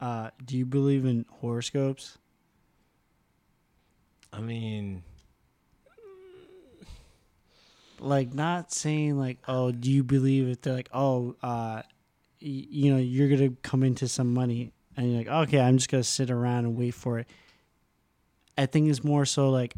Uh, do you believe in horoscopes? I mean, Like, not saying like, oh, do you believe it? They're like, oh, uh, y- you know, you're gonna come into some money, and you're like, okay, I'm just gonna sit around and wait for it. I think it's more so like,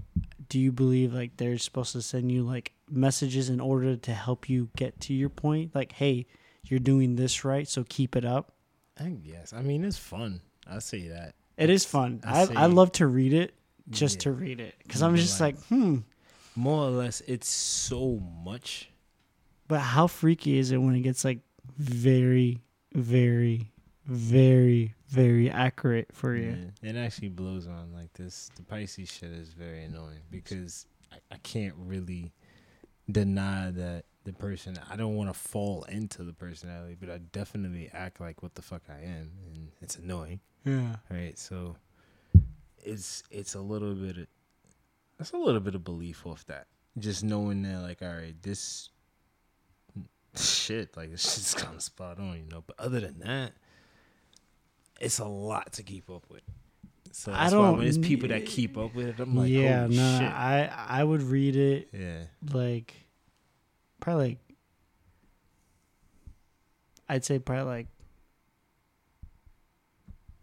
do you believe like they're supposed to send you like messages in order to help you get to your point? Like, hey, you're doing this right, so keep it up. I guess. I mean, it's fun. I say that. It is fun. I I. I love to read it just Yeah. to read it because I'm just like- like, hmm. More or less, it's so much. But how freaky is it when it gets like very, very, very, very accurate for you? Yeah, it actually blows on like this. The Pisces shit is very annoying because I, I can't really deny that the person. I don't want to fall into the personality, but I definitely act like what the fuck I am, and it's annoying, Yeah. right? So it's it's a little bit. Of, it's a little bit of belief off that. Just knowing that, like, all right, this shit, like, this shit's kind of spot on, you know. But other than that, it's a lot to keep up with. So I that's why don't when it's people that keep up with it, I'm like, yeah, no, shit. I I would read it yeah, like probably like I'd say probably like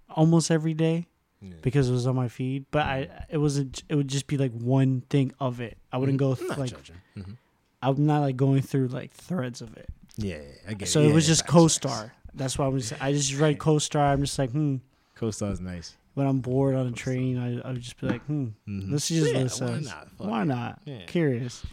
almost every day yeah. because it was on my feed. But I it wasn't. It would just be like one thing of it. I wouldn't go I'm like. Mhm. I'm not like going through like threads of it. Yeah, yeah, I get So it. it was Yeah, just co-star. That's why I was. I just read co-star. I'm just like, hmm. Co-star is nice. When I'm bored on a train, I I would just be like, hmm. Mhm. Let's just yeah, listen. Why not? Why not? Yeah. Curious.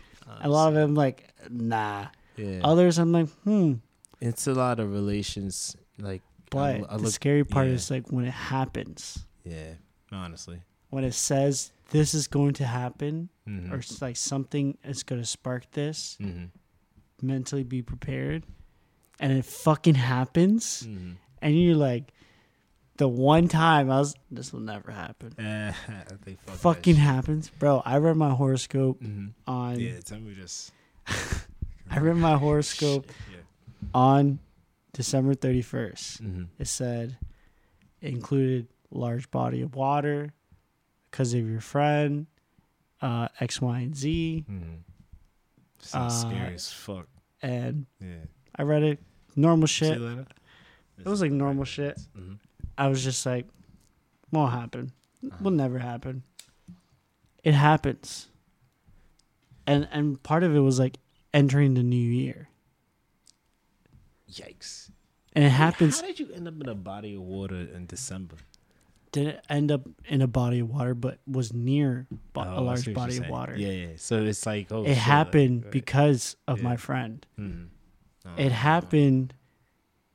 A lot of them like, nah. Yeah, Others, I'm like, hmm. it's a lot of relations. Like, But I, I the look, scary part yeah. is like when it happens, yeah, honestly, when it says this is going to happen, Mhm. or it's like something is going to spark this. Mhm. Mentally be prepared, and it fucking happens, Mhm. and you're like, the one time I was, this will never happen. Fuck fucking happens, bro. I read my horoscope Mhm. on. Yeah, tell me this. I read my horoscope Yeah. on December 31st. Mhm. It said it included large body of water because of your friend, uh, X, Y, and Z. Mhm. Sounds Uh, scary as fuck. And Yeah. I read it, normal shit. It was like normal shit. Mhm. I was just like, won't happen. Uh-huh. Will never happen. It happens. And and part of it was like entering the new year. Yikes. And it happens How did you end up in a body of water in December? didn't end up in a body of water, but was near bo- Oh, a large body of water. Yeah, yeah. So it's like, oh, it shit, like, happened right. because of Yeah. my friend. Mhm. It Oh, happened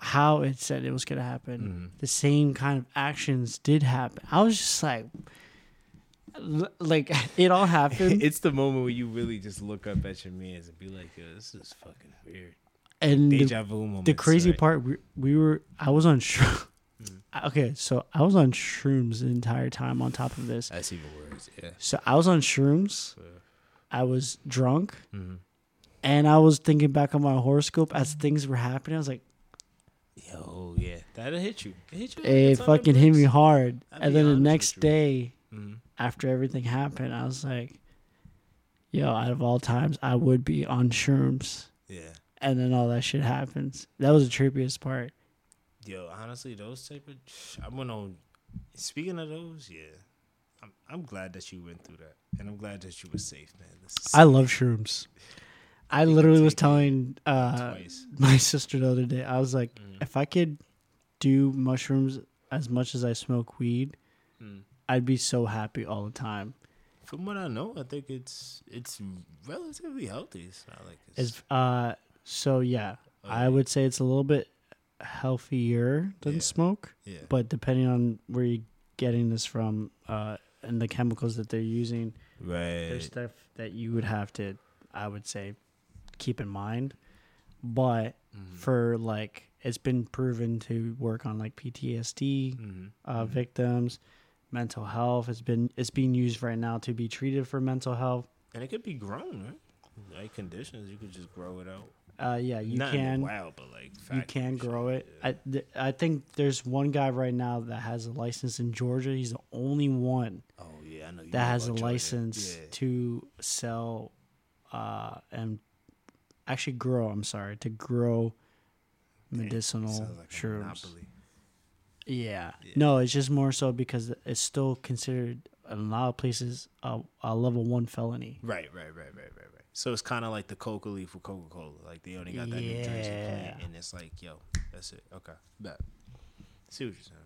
how it said it was going to happen. Mhm. The same kind of actions did happen. I was just like, like it all happened, It's the moment where you really just look up at your mans and be like, yo, this is fucking weird. and the, Deja vu moment. the crazy part, we, we were, I was on shrooms. Mm-hmm. Okay, so I was on shrooms the entire time. On top of this, That's even worse. Yeah. so I was on shrooms. I was drunk. Mm-hmm. And I was thinking back on my horoscope as things were happening. I was like, Yo, yeah, that'll hit you. It hit you. it fucking hit me hard. I'll and then the next day, Mhm. after everything happened, I was like, yo, out of all times, I would be on shrooms. Yeah. And then all that shit happens. That was the trippiest part. Yo, honestly, those type of I went on. Speaking of those, yeah, I'm I'm glad that you went through that, and I'm glad that you were safe, man. I love shrooms. I literally was telling uh, my sister the other day, I was like, Mm. if I could do mushrooms as much as I smoke weed, Mm. I'd be so happy all the time. From what I know, I think it's it's relatively healthy. It's not like it's, Is uh so yeah, I would say it's a little bit healthier than Yeah. smoke, yeah. but depending on where you're getting this from uh and the chemicals that they're using, right, there's stuff that you would have to I would say keep in mind. But Mhm. for like it's been proven to work on like PTSD Mhm. uh, victims, mental health. It's been it's being used right now to be treated for mental health. And it could be grown, right? Like conditions, you could just grow it out. Uh, yeah, you Not can. wild, but like you can grow it. yeah. I, th- I think there's one guy right now that has a license in Georgia. He's the only one oh yeah, I know that has a Georgia. license Yeah. to sell uh, and actually grow. I'm sorry, to grow medicinal sounds like shrooms. monopoly. Yeah. Yeah. No, it's just more so because it's still considered in a lot of places a, a level one felony. Right, right, right, right, right, right. So it's kind of like the coca leaf with Coca Cola. Like they only got that New Jersey plant, and it's like, yo, that's it. Okay, bet. See what you're saying.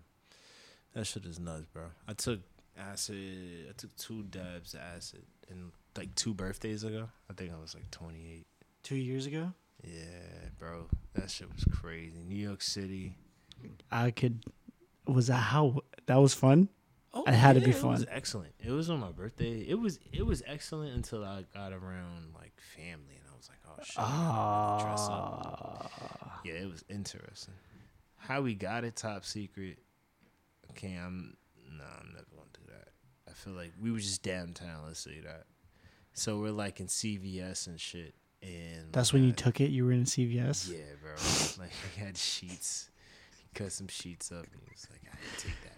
That shit is nuts, bro. I took acid. I took two dabs of acid, and like two birthdays ago. I think I was like 28. Two years ago, Yeah, bro, that shit was crazy. New York City. I could. Was that how? That was fun. Oh, It had to be fun. It was excellent. It was on my birthday. It was it was excellent until I got around like family, and I was like, oh shit, I dress up. Ah. Yeah, it was interesting. How we got it top secret. Okay, I'm no, I'm never gonna do that. I feel like we were just downtown. Let's say that. So we're like in CVS and shit, and That's when you took it. You were in a CVS. Yeah, bro. like we had sheets. He cut some sheets up, and he was like, "I didn't take that."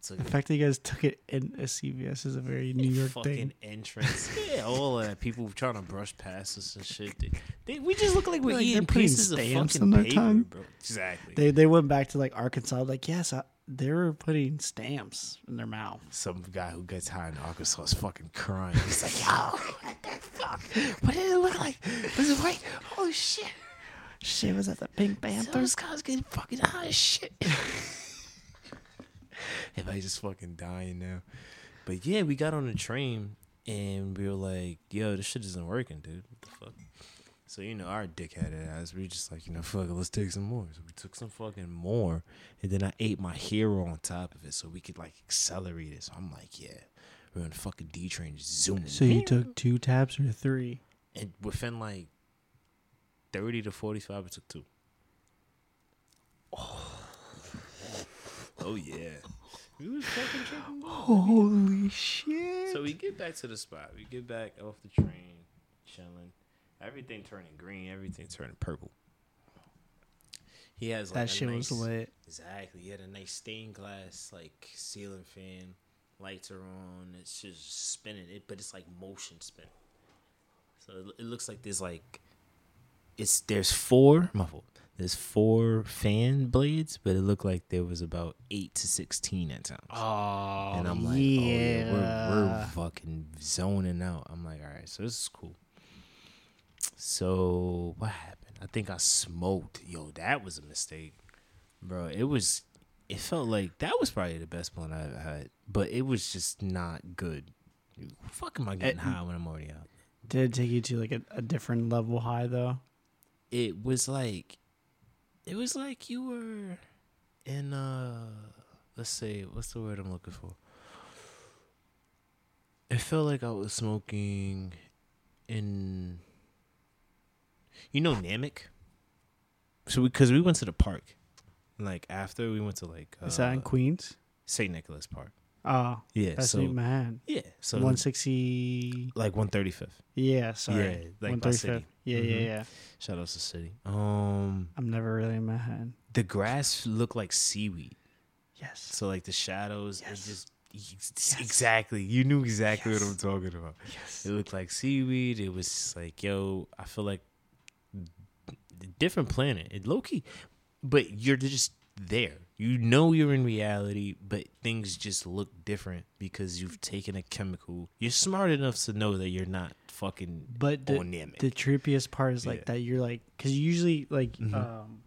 Took The fact that you guys took it in a CVS is a very New York fucking thing. entrance. yeah, all that. People trying to brush past us and shit. They, they, we just look like we're Like, eating pieces of fucking paper, tongue. bro. Exactly. They they went back to like Arkansas. Like yes, I, they were putting stamps in their mouth. Some guy who gets high in Arkansas is fucking crying. He's like, "Yo, what the fuck? What did it look like? Was it white? Oh shit! Shit was at the Pink Panthers. Those guys getting fucking high as shit." Everybody's just fucking dying now. But yeah, we got on the train and we were like, yo, this shit isn't working, dude. What the fuck? So, you know, our dickheaded ass, we just like, you know, fuck it, let's take some more. So we took some fucking more. And then I ate my hero on top of it so we could like accelerate it. So I'm like, yeah, we're on fucking D train just zooming. So you took two tabs or three? And within like 30 to 45, I took two. Oh, yeah. We was fucking tripping. Holy shit! So we get back to the spot. We get back off the train, chilling. Everything turning green. Everything turning purple. He has like that shit nice, was lit. Exactly. He had a nice stained glass like ceiling fan. Lights are on. It's just spinning it, but it's like motion spinning. So it, it looks like there's like it's there's four. My fault. There's four fan blades, but it looked like there was about eight to sixteen at times. Oh, And I'm like, yeah. oh yeah, we're, we're fucking zoning out. I'm like, all right, so this is cool. So what happened? I think I smoked. Yo, that was a mistake, bro. It was. It felt like that was probably the best blunt I ever had, but it was just not good. Fuck am I getting Eh, high when I'm already out? Did it take you to like a, a different level high though? It was like, it was like you were in uh, let's say, what's the word I'm looking for? It felt like I was smoking in, you know, Namek. So because we, went to the park, like after we went to like uh, Is that in Queens? St. Nicholas Park. Oh, Yeah, that's so St. Man. yeah, so One sixty. like one thirty fifth. Yeah, sorry. Yeah, like 135th. Yeah, yeah, Mhm. yeah. Shout out to city. Um, I'm never really in Manhattan. the grass looked like seaweed. Yes. So like the shadows, Yes. just Yes. exactly. You knew exactly what I'm talking about. Yes. It looked like seaweed. It was like, yo, I feel like different planet. It low key, but you're just there. You know you're in reality, but things just look different because you've taken a chemical. You're smart enough to know that you're not fucking But the, the trippiest part is like Yeah. that you're like because usually like Mhm. um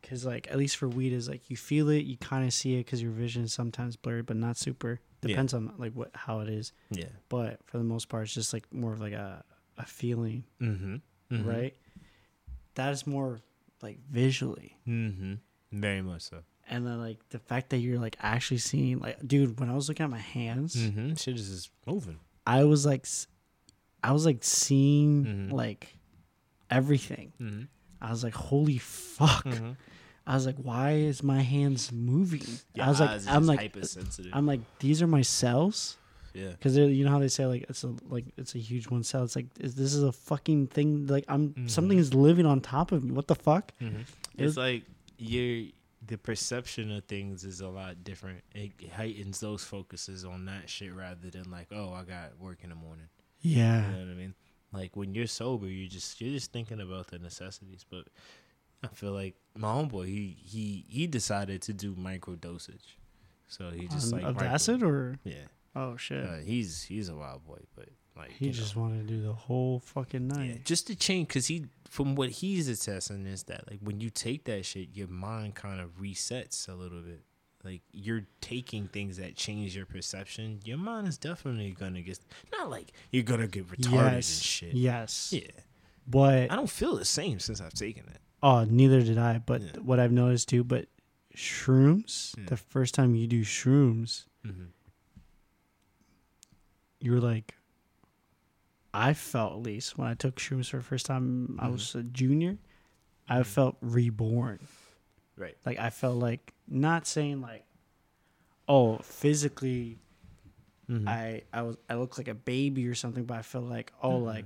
because like at least for weed is like you feel it you kind of see it because your vision is sometimes blurred but not super Yeah. depends on like what how it is yeah. but for the most part it's just like more of like a, a feeling Mm-hmm. right that is more like visually Mm-hmm. Very much so. and then like the fact that you're like actually seeing like dude when i was looking at my hands Mm-hmm. Shit is just moving. i was like i was like seeing Mhm. like everything Mm-hmm. i was like holy fuck Mm-hmm. I was like, why is my hands moving? Your I was like, I'm like, hypersensitive. I'm like, these are my cells. Yeah. Because you know how they say like it's a like it's a huge one cell. It's like is, this is a fucking thing. Like I'm Mhm. something is living on top of me. What the fuck? Mm-hmm. It It's was- like your the perception of things is a lot different. It heightens those focuses on that shit rather than like, oh, I got work in the morning. Yeah. You know what I mean? Like when you're sober, you just you're just thinking about the necessities. But I feel like my homeboy, he he he decided to do micro dosage, so he just On- like of micro- acid or Yeah, oh shit. uh, he's he's a wild boy, but like he just know, wanted to do the whole fucking night. yeah, just to change because he from what he's attesting is that like when you take that shit, your mind kind of resets a little bit. Like you're taking things that change your perception. Your mind is definitely gonna get not like you're gonna get retarded and shit. Yes. Yeah, But I don't feel the same since I've taken it. oh, neither did I. But Yeah. what I've noticed too. But shrooms. Yeah. The first time you do shrooms, Mm-hmm. You're like. I felt at least when I took shrooms for the first time, I Mhm. was a junior. I Mhm. felt reborn. Right. Like I felt like not saying like, oh, physically Mm-hmm. I I was I looked like a baby or something, but I felt like oh Mm-hmm. like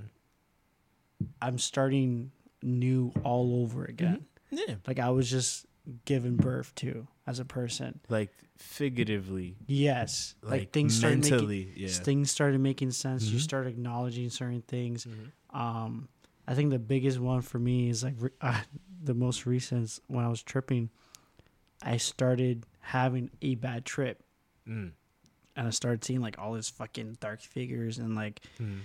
I'm starting new all over again. yeah, Like I was just given birth to as a person. like figuratively, Yes, like, like, things started making yeah. things started making sense. You Mhm. started acknowledging certain things. Mhm. Um, I think the biggest one for me is like re- uh, the most recent when I was tripping. I started having a bad trip, Mm. and I started seeing like all these fucking dark figures and like Mhm.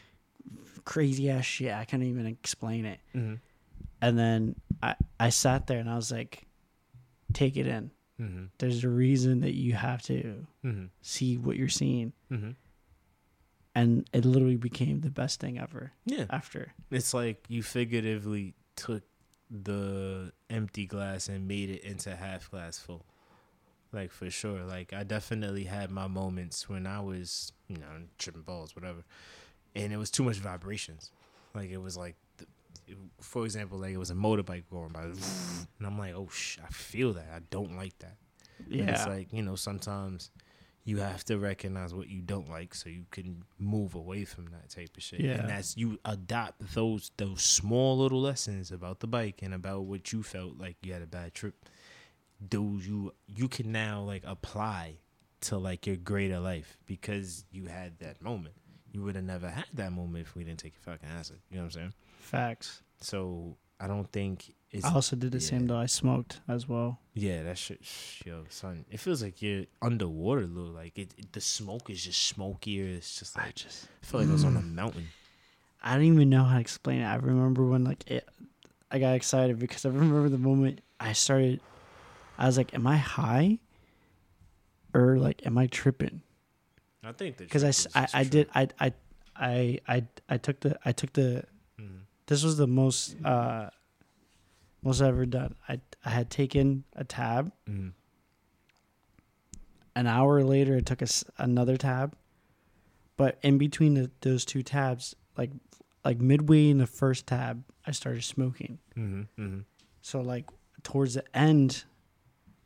crazy ass shit. I can't even explain it. Mhm. And then I I sat there and I was like, take it in. Mhm. There's a reason that you have to Mhm. see what you're seeing, Mhm. and it literally became the best thing ever Yeah, after. it's like you figuratively took the empty glass and made it into half glass full. Like for sure. Like I definitely had my moments when I was, you know, tripping balls, whatever, and it was too much vibrations. Like it was like, for example, like it was a motorbike going by, and I'm like, oh sh, I feel that. I don't like that. And Yeah, It's like, you know, sometimes you have to recognize what you don't like so you can move away from that type of shit. Yeah. And that's you adopt those those small little lessons about the bike and about what you felt like you had a bad trip. Those you you can now like apply to like your greater life because you had that moment. You would have never had that moment if we didn't take your fucking acid. You know what I'm saying? Facts. So I don't think it's I also did the same though. I smoked as well. Yeah, that shit, yo, son. It feels like you're underwater, Lou. Like it, it- the smoke is just smokier. It's just I just I feel like I was on a mm. mountain. I don't even know how to explain it. I remember when like it, I got excited because I remember the moment I started. I was like, "Am I high?" Or like, "Am I tripping?" I think Because I did I, I I I I took the I took the. This was the most uh most I've ever done. I I had taken a tab. Mm-hmm. An hour later, I took a another tab. But in between the, those two tabs, like like midway in the first tab, I started smoking. Mm-hmm. Mm-hmm. So like towards the end,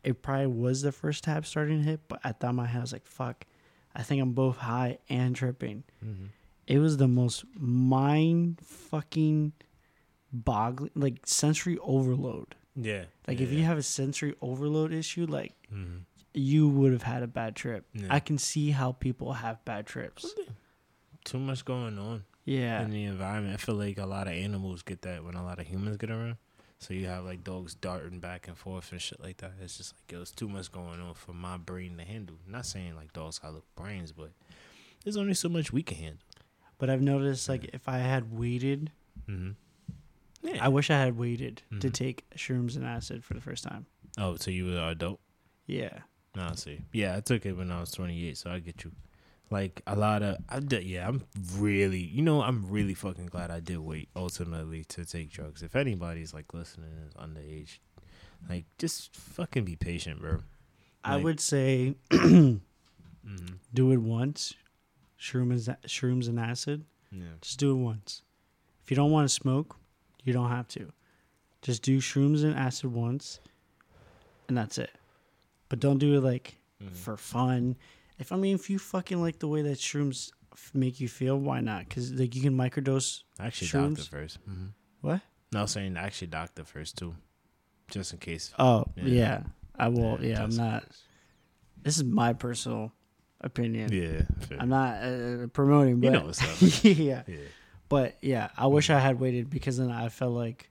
it probably was the first tab starting to hit. But at that my head, I was like, "Fuck." I think I'm both high and tripping. Mm-hmm. It was the most mind fucking boggling, like sensory overload. Yeah. Like if you have a sensory overload issue, like mm-hmm. you would have had a bad trip. Yeah. I can see how people have bad trips. too much going on Yeah. in the environment, I feel like a lot of animals get that when a lot of humans get around. So you have like dogs darting back and forth and shit like that. It's just like yo, it's too much going on for my brain to handle. Not saying like dogs have little brains, but there's only so much we can handle. But I've noticed like if I had waited, Mm-hmm. Yeah. I wish I had waited to Mhm. take shrooms and acid for the first time. oh, so you were an adult? Yeah. No, I see. Yeah, I took it when I was 28, so I get you. Like a lot of, I did, yeah, I'm really, you know, I'm really fucking glad I did wait ultimately to take drugs. If anybody's like listening and is underage, like just fucking be patient, bro. I would say Mm-hmm. do it once. Shrooms, shrooms and acid. Yeah. Just do it once. If you don't want to smoke, you don't have to. Just do shrooms and acid once, and that's it. But don't do it like Mhm. for fun If I mean, if you fucking like the way that shrooms f- make you feel, why not? Because like you can microdose. Actually, Shrooms? doctor 1st Mm-hmm. What? No, I was saying actually doctor first too, just in case. Oh Yeah. yeah, I will. Yeah, I'm not. This is my personal opinion. Yeah, fair. I'm not uh, promoting, but You know what's up. yeah, yeah. but yeah, I wish I had waited because then I felt like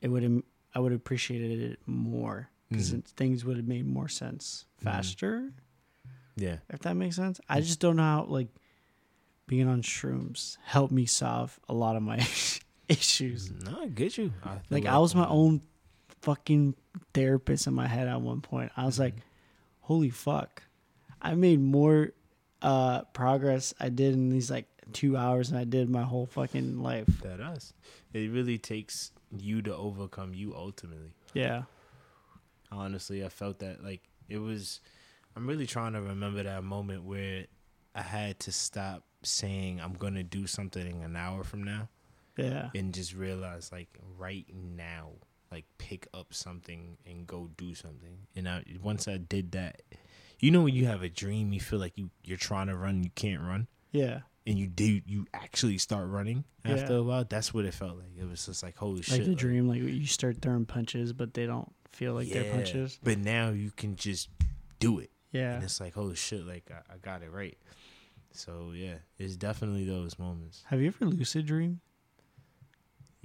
it would. I would have appreciated it more because Mhm. things would have made more sense Mhm. faster. Yeah. If that makes sense, I just don't know how like being on shrooms helped me solve a lot of my issues. No, I get you. I feel Like I was my own fucking therapist in my head at one point. I was Mm-hmm. like, holy fuck. I made more uh progress I did in these like two hours than I did my whole fucking life. that us. It really takes you to overcome you ultimately. Yeah. Honestly, I felt that like it was. I'm really trying to remember that moment where I had to stop saying I'm gonna do something in an hour from now Yeah. and just realize like right now, like pick up something and go do something. And I once I did that, you know when you have a dream, you feel like you you're trying to run, you can't run. Yeah. and you do you actually start running after Yeah. a while that's what it felt like it was just like holy Like shit Like the dream, like you start throwing punches, but they don't feel like they're punches. but now you can just do it Yeah. and it's like holy shit like I, I got it right so yeah it's definitely those moments Have you ever lucid dream?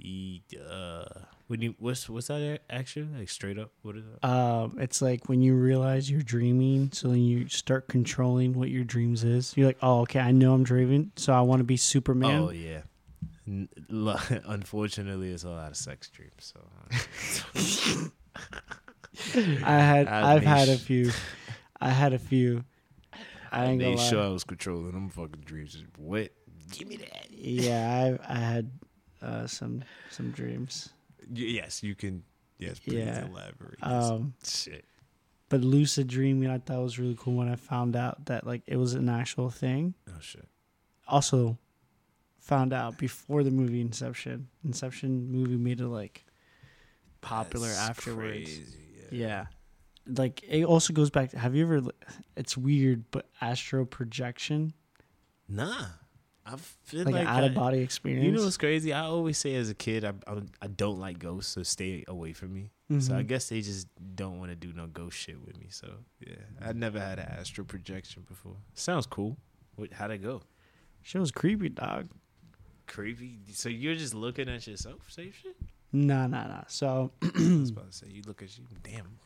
Uh when you what's what's that a- actually like straight up what is that? Um, it's like when you realize you're dreaming, so then you start controlling what your dreams is. You're like, oh, okay, I know I'm dreaming, so I want to be Superman. oh yeah. N- unfortunately it's a lot of sex dreams so uh, I had, I I've made had a few, I had a few. I I ain't gonna made sure I was controlling them fucking dreams. What? Give me that. Yeah, I, I had uh, some, some dreams. Y- Yes, you can. Yes, please Yeah. elaborate. Um, Shit. but lucid dreaming, I thought was really cool when I found out that like it was an actual thing. Oh shit. Also, found out before the movie Inception. Inception movie made it like popular That's afterwards. crazy, Yeah. Like it also goes back to have you ever it's weird, but astral projection, Nah, I feel like, like, an out of body experience. You know what's crazy? I always say as a kid, I I, I don't like ghosts, so stay away from me. So I Mhm. guess they just don't want to do no ghost shit with me. So yeah, I never had an astral projection before. Sounds cool. What, how'd it go? Shit was creepy, dog. Creepy. So you're just looking at yourself, say shit. Nah, nah, nah. So, I was about to say you look at you. Damn.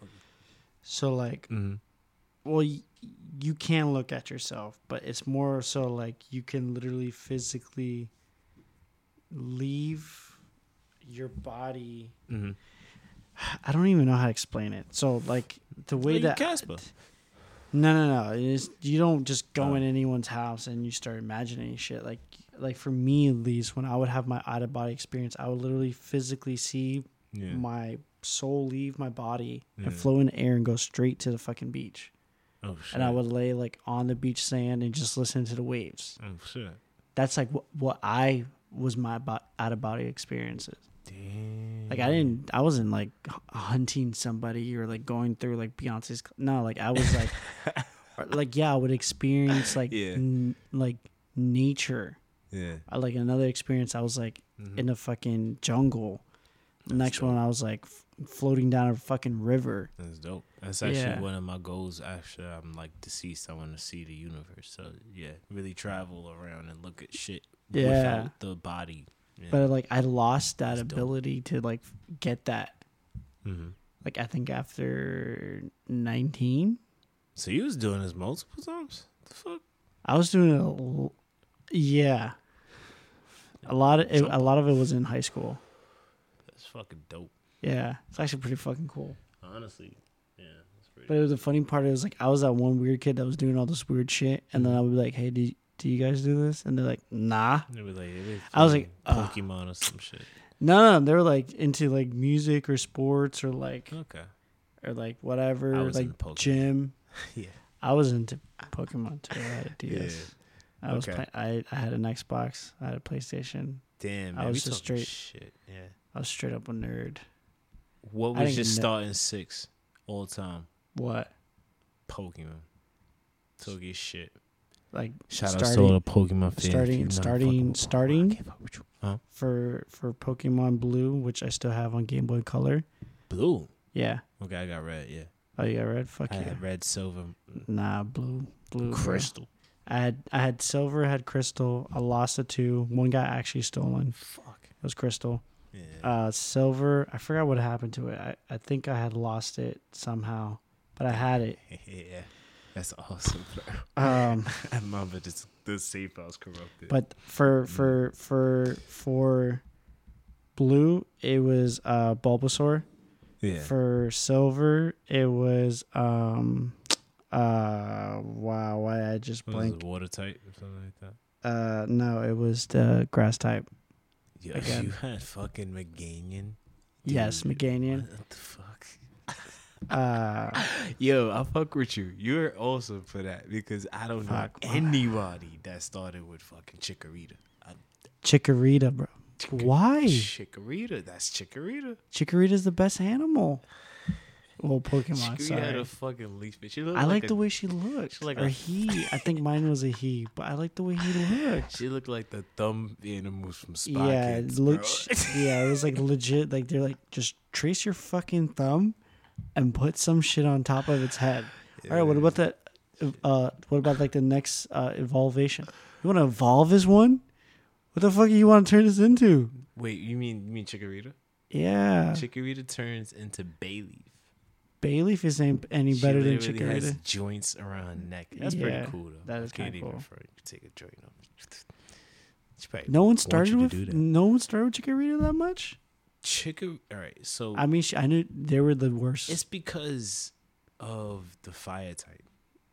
so like, Mm-hmm. Well, y- you can look at yourself, but it's more so like you can literally physically leave your body. Mm-hmm. I don't even know how to explain it. So like the way Like that Casper. No, no, no. It's, you don't just go Oh. in anyone's house and you start imagining shit. Like, like for me at least, when I would have my out of body experience, I would literally physically see Yeah. my soul leave my body Yeah. and flow in air and go straight to the fucking beach. Oh shit. And I would lay like on the beach sand and just listen to the waves. Oh shit. That's like what what I was my bo- out of body experiences. Damn. Like I didn't, I wasn't like hunting somebody or like going through like Beyonce's. No, like I was like, like yeah, I would experience like Yeah. n- like nature. Yeah. I, like another experience, I was like Mhm. in the fucking jungle. The That's next one. I was like f- floating down a fucking river. That's dope. That's actually Yeah. one of my goals after I'm like deceased. I want to see the universe. So yeah, really travel around and look at shit Yeah. without the body. Yeah. But like I lost that That's dope. ability to like get that. hmm Like I think after nineteen, So you was doing this multiple times? The fuck? I was doing it. A, l- yeah, a lot of it, a lot of it was in high school. That's fucking dope. Yeah, it's actually pretty fucking cool. Honestly, yeah. But it was the funny part. It was like I was that one weird kid that was doing all this weird shit, and then mm-hmm. I would be like, "Hey, do you, do you guys do this?" And they're like, "Nah." It was like, I was like, fucking ugh. Pokemon or some shit. No, no, they were like into like music or sports or like Okay. or like whatever, I was like Pokemon. gym. Yeah. I was into Pokemon too. I had a DS. I was Okay. play- I I had an Xbox. I had a PlayStation. Damn, I was just straight- Shit. Yeah. I was straight up a nerd. What I was didn't your know- starting six all time? What? Pokemon. Talk your shit. Like Shout out to all the Pokemon fans. starting- If you're not starting- starting- I can't fuck with you. Huh? for for Pokemon Blue, which I still have on Game Boy Color. Blue. Yeah. Okay, I got red. Yeah, Oh, you got red? Fuck I yeah. had red, silver, Nah, blue, blue, bro. crystal. I had I had silver, I had crystal. I lost the two. One got actually stolen. Fuck. It was crystal. Yeah. Uh, silver. I forgot what happened to it. I, I think I had lost it somehow, but I had it. yeah. That's awesome, bro. Um, I remember this, the save files corrupted. but for for for for blue, it was uh Bulbasaur. yeah. For silver, it was um uh wow why I just was blanked. it, water type or something like that? Uh no, it was the grass type. Yeah, Again. you had fucking Meganium. Yes, Dude, Meganium. What the fuck? Uh Yo, I fuck with you. You're awesome for that because I don't Fuck, know why? anybody that started with fucking Chikorita. I, Chikorita, bro. Why? Chikorita? That's Chikorita. Chikorita's the best animal. Well, Pokemon. Chikorita Sorry. had a fucking leaf. She looked I like a- the way she looked. she like or a- he. I think mine was a he, but I like the way he looked. She looked like the thumb animals from Spy yeah, Kids, it look, yeah, it was like legit. Like they're like, just trace your fucking thumb and put some shit on top of its head. All right, what about that? Uh, what about like the next uh, evolvation? You want to evolve as one? What the fuck do you want to turn this into? Wait, you mean you mean Chikorita? Yeah, Chikorita turns into Bayleaf. Bayleaf isn't any She better than literally has joints around neck. That's Yeah, pretty cool though. that is kinda even cool. to take a joint off. No one started with no one started with Chikorita that much. Chikor. All right, so I mean, I knew they were the worst. it's because of the fire type.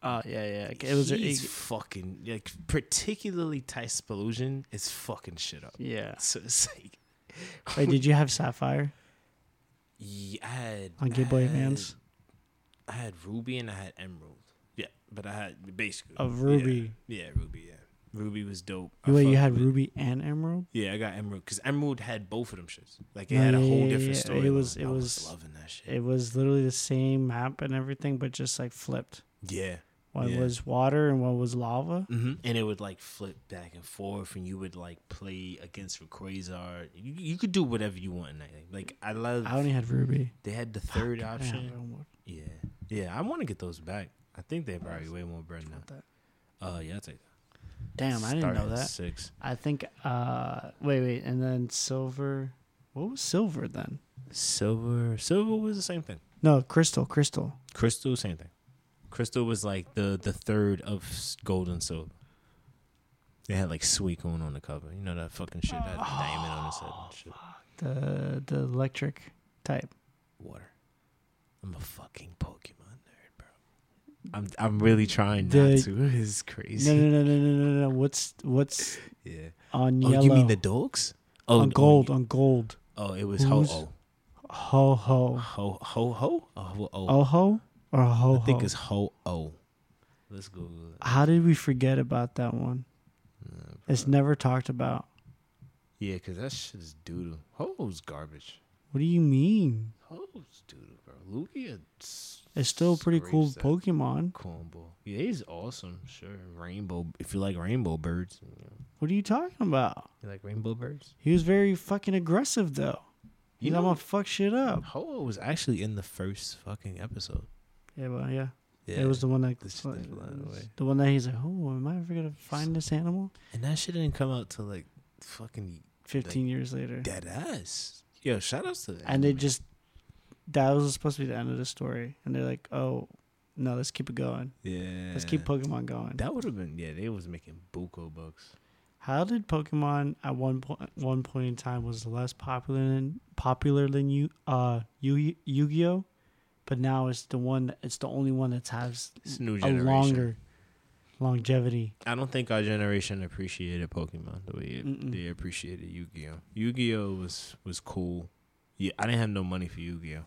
Oh yeah, yeah. It was. He's it- fucking like particularly Typhlosion is fucking shit up. yeah. So it's like Wait, did you have Sapphire yeah, I had on Game Boy Advance? I had Ruby and I had Emerald. Yeah, but I had basically Of. Ruby. Yeah, Ruby. Yeah, Ruby was dope. Wait, you had Ruby and Emerald? Yeah, I got Emerald because Emerald had both of them shits. Like it No, had a whole yeah, different yeah. story. It was- I it was- loving that shit. It was literally the same map and everything, but just like flipped. yeah. One Yeah. was water and one was lava. hmm And it would like flip back and forth, and you would like play against Rayquaza. You, you could do whatever you want in that. game. Like I love. I only had Ruby. they had the third Fuck, option. Yeah, yeah. I want to get those back. I think they're probably way more bread now. that. Uh, yeah, I'll take that. Damn, I didn't know that. Six. I think. Uh, wait, wait, and then silver. What was silver then? Silver. Silver was the same thing. No, crystal. Crystal. Crystal, same thing. Crystal was like the the third of s- gold and silver. They had like Suicune on the cover. You know that fucking shit had a oh, diamond on its head and shit. The the electric type. Water. I'm a fucking Pokemon nerd, bro. I'm I'm really trying The- not to. It's crazy. No, no, no, no, no, no, no. What's what's Yeah. on Oh, yellow? you mean the dogs? Oh, on oh, gold? On gold. Oh, it was ho oh. Ho ho. Ho ho ho. Oh, ho, oh. Oho or ho ho? I think it's ho oh. Let's go. How did we forget about that one? It's never talked about. Yeah, because that shit is doodle. Ho-Oh's garbage. What do you mean? Ho-Oh's doodle, bro. Lugia. It's still a pretty cool Pokemon. Combo. Yeah, he's awesome. Sure. Rainbow. If you like rainbow birds. You, know, What are you talking about? you like rainbow birds? He was very fucking aggressive though. You know, I'm gonna fuck shit up. Ho-Oh was actually in the first fucking episode. Yeah, well, yeah. Yeah. It was the one that This shit didn't away. the one that he's like, oh, am I ever gonna find this animal? And that shit didn't come out till like fucking Fifteen years later, dead ass. Yo, shout outs to that. and they just that was supposed to be the end of the story, and they're like, oh, no, let's keep it going. Yeah. Let's keep Pokemon going. That would have been yeah. They was making buco bucks. How did Pokemon at one point one point in time was less popular than popular than you uh Yu Yu-Gi-Oh, but now it's the one it's the only one that has a longer longevity. I don't think our generation appreciated Pokemon the way it, Mm-mm. they appreciated Yu-Gi-Oh. Yu-Gi-Oh was was cool. Yeah, I didn't have no money for Yu-Gi-Oh.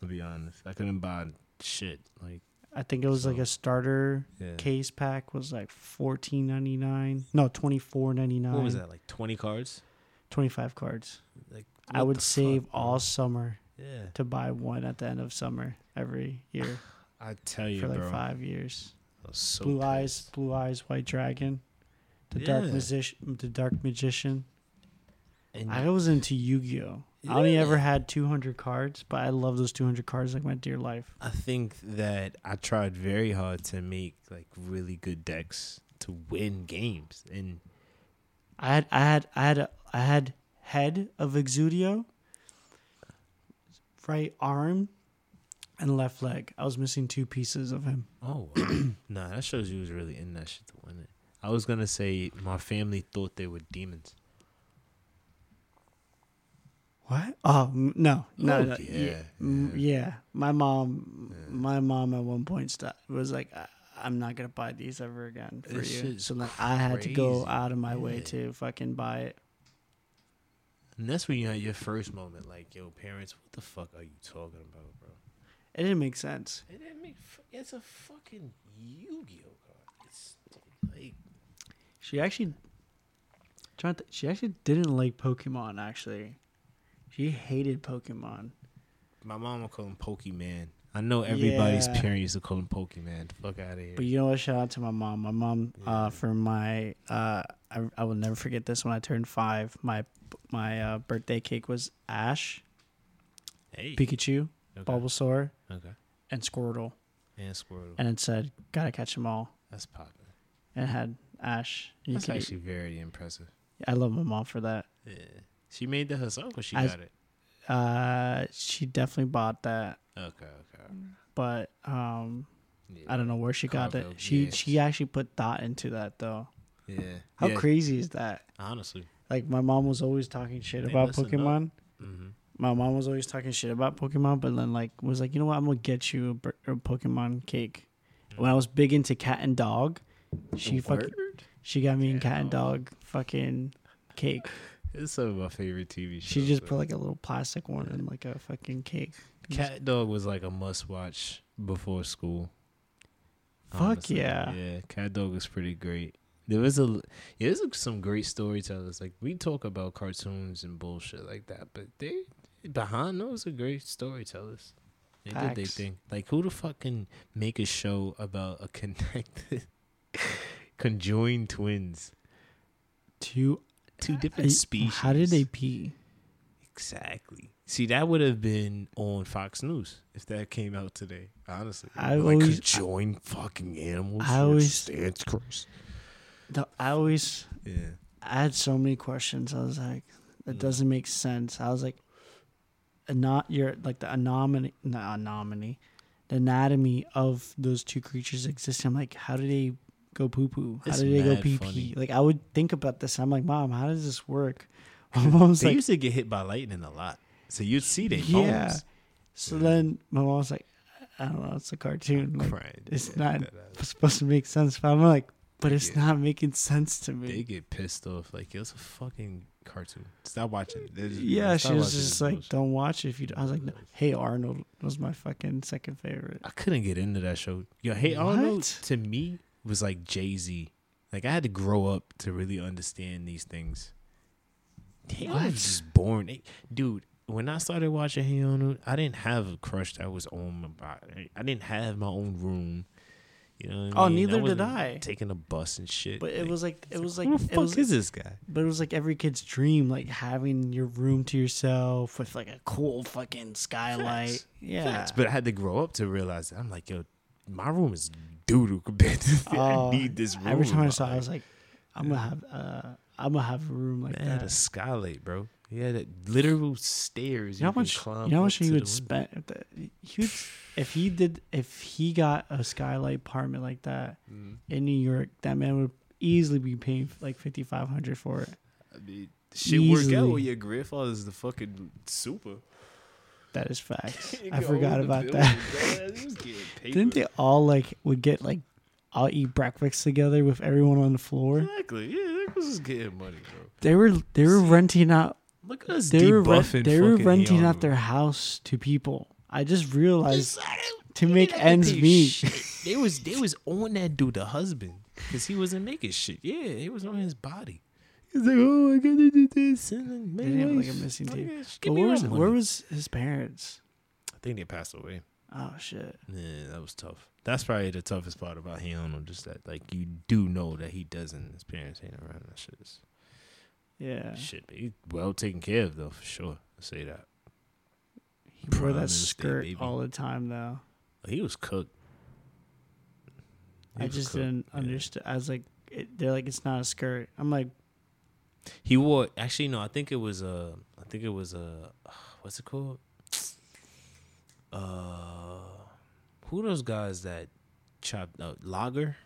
To be honest, I couldn't buy shit. Like I think it was like a starter yeah. case pack was like fourteen ninety nine. No, twenty four ninety nine. What was that? Like twenty cards? Twenty five cards. Like I would save fuck, all summer Yeah, to buy one at the end of summer every year I tell you, for like bro. five years. so blue eyes, blue eyes, white dragon, the dark magician, the dark magician. And I was into Yu-Gi-Oh. I only ever had 200 cards, but I love those 200 cards like my dear life. I think that I tried very hard to make like really good decks to win games, and I had, I had, I had, a, I had head of Exodia, right arm, and left leg. I was missing two pieces of him. oh nah, that shows you was really in that shit to win it. I was gonna say my family thought they were demons. What? Oh no, no, Oh, no, yeah, yeah, yeah. yeah. My mom, Yeah. my mom at one point was like, I- "I'm not gonna buy these ever again for This you." So then I had to go out of my way to fucking buy it. And that's when you had your first moment, like, yo, parents, what the fuck are you talking about, bro? It didn't make sense. It didn't make. It's a fucking Yu-Gi-Oh card. It's like She actually, trying to, she actually didn't like Pokemon. Actually, she hated Pokemon. my mom would call him Pokemon. I know everybody's Yeah. parent used to call him Pokemon. Fuck out of here. But you know what? Shout out to my mom. My mom, Yeah. uh, for my, uh, I, I will never forget this. When I turned five, my my uh, birthday cake was Ash, hey, Pikachu, okay. Bulbasaur, Okay. and Squirtle, And Squirtle. and it said "Gotta catch them all." That's popping. And it had Ash. You That's actually very impressive. I love my mom for that. Yeah. She made that herself, or she I- got it. Uh, she definitely bought that, Okay. Okay. but um, Yeah. I don't know where she got Carvel, it. She yeah. she actually put thought into that though. Yeah. How yeah. crazy is that? Honestly. Like my mom was always talking shit They about. Pokemon. Mm-hmm. My mom was always talking shit about Pokemon, but then like was like, you know what? I'm gonna get you a, a Pokemon cake. When I was big into cat and dog, she fucking she got me a Cat and dog fucking cake. It's some of my favorite TV shows. She just put like a little plastic one in like a fucking cake. Cat Dog was like a must watch before school. Fuck honestly. yeah. Yeah, Cat Dog was pretty great. There was a yeah, there's some great storytellers. Like we talk about cartoons and bullshit like that, but they behind those are great storytellers. They did their thing. Like who the fuck can make a show about a connected conjoined twins? Two Two different I- species. How did they pee? Exactly. See, that would have been on Fox News if that came out today. Honestly, I like always- conjoined fucking animals. I always- stands cross. The, I always Yeah. I had so many questions. I was like, that Mm. doesn't make sense. I was like, not your like the anomaly, not anomaly, the anatomy of those two creatures existing. I'm like, how do they go poo poo? How It's do they go mad pee funny. pee? Like I would think about this. I'm like, mom, how does this work? My mom's They like, used to get hit by lightning a lot, so you'd see their yeah. bones. So then my mom's like, I don't know, it's a cartoon. Like Crying. it's Yeah, not- that- supposed to make sense, but I'm like, but it's Yeah. not making sense to me. They get pissed off. Like it was a fucking cartoon. Stop watching. it. Yeah, stop she was watching just like, bullshit. don't watch it if you. d-" I was like, no. Hey Arnold was my fucking second favorite. I couldn't get into that show. Yo, hey Arnold What? to me was like Jay Z. Like I had to grow up to really understand these things. Arnold What? was just born, dude. When I started watching Arnold, I didn't have a crush that was on my body. I didn't have my own room. You know. What I Oh, mean? neither did I. Taking a bus and shit. But it Like, was like it was like who the fuck was, is this guy? but it was like every kid's dream, like having your room to yourself with like a cool fucking skylight. Facts. Yeah. Facts. But I had to grow up to realize that. I'm like, yo, my room is doo doo compared to Oh, I need this room. Every time I saw, it, I was like, I'm gonna have uh, I'm gonna have a room like that. Man, had a skylight, bro. He had a literal stairs. You know how much? You know how much he would spend? If, the, he would, if he did, if he got a skylight apartment like that Mm. in New York, that man would easily be paying like fifty five hundred for it. I mean, shit work out Easily. when your grandfather's the fucking super. That is facts. I forgot about that. bro. He was getting paper. Didn't they all like would get like all eat breakfast together with everyone on the floor? Exactly. Yeah, they was just getting money, bro. They were they were renting out Look at us they were rent, debuffing they were fucking renting out their house to people. I just realized to make didn't have to ends meet. They was they was on that dude, the husband, because he wasn't making shit. Yeah, he was on his body. He's like, oh, I gotta do this. And then They make didn't have, like, life. a missing tape. Okay, just But me where my was money. where was his parents? I think they passed away. Oh shit! Yeah, that was tough. That's probably the toughest part about him. Just that, like, you do know that he doesn't. His parents ain't around. That shit is Yeah. shit. But he well taken care of though, for sure. I say that. He wore Prime that Minister, skirt baby. all the time though. He was cooked. He I was just cooked, didn't yeah. understand. I was like, it, they're like, it's not a skirt. I'm like, He wore actually no, I think it was a I think it was a what's it called? Uh who those guys that chop uh, lager?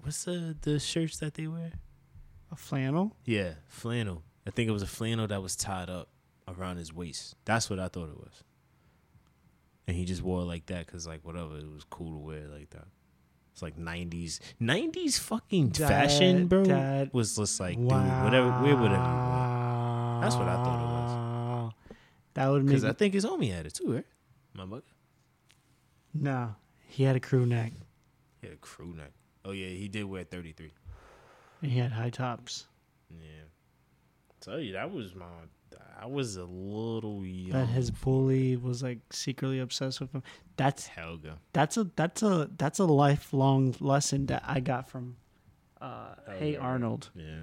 What's the the shirts that they wear? a flannel. Yeah, flannel. I think it was a flannel that was tied up around his waist. That's what I thought it was. And he just wore it like that cuz like whatever, it was cool to wear like that. It's like 90s 90s fucking fashion, bro. that- was just like, dude, whatever, wear whatever you want. That's what I thought it was. That would make Because I think his homie had it too, right? My buck. no. He had a crew neck He had a crew neck. Oh yeah, he did wear 33. and he had high tops. Yeah. Tell you that was my. I was a little young. That his bully was like secretly obsessed with him. That's Helga. that's a that's a that's a lifelong lesson that I got from uh Hey Arnold. Yeah.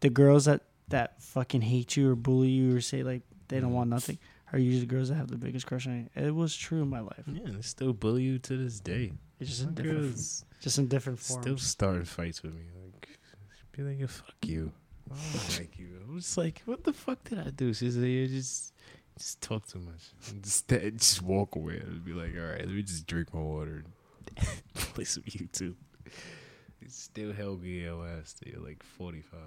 The girls that that fucking hate you or bully you or say like they don't want nothing are usually the girls that have the biggest crush on you. It was true in my life. Yeah, they still bully you to this day. It's just in different just in different forms. still starting fights with me. Like, be like, "Yeah, fuck you. Don't like you. I'm just like, what the fuck did I do? She's like, you just, just talk too much. Just, just walk away. I'd be like, all right, let me just drink my water and play some YouTube. It's still ass till you're like 45.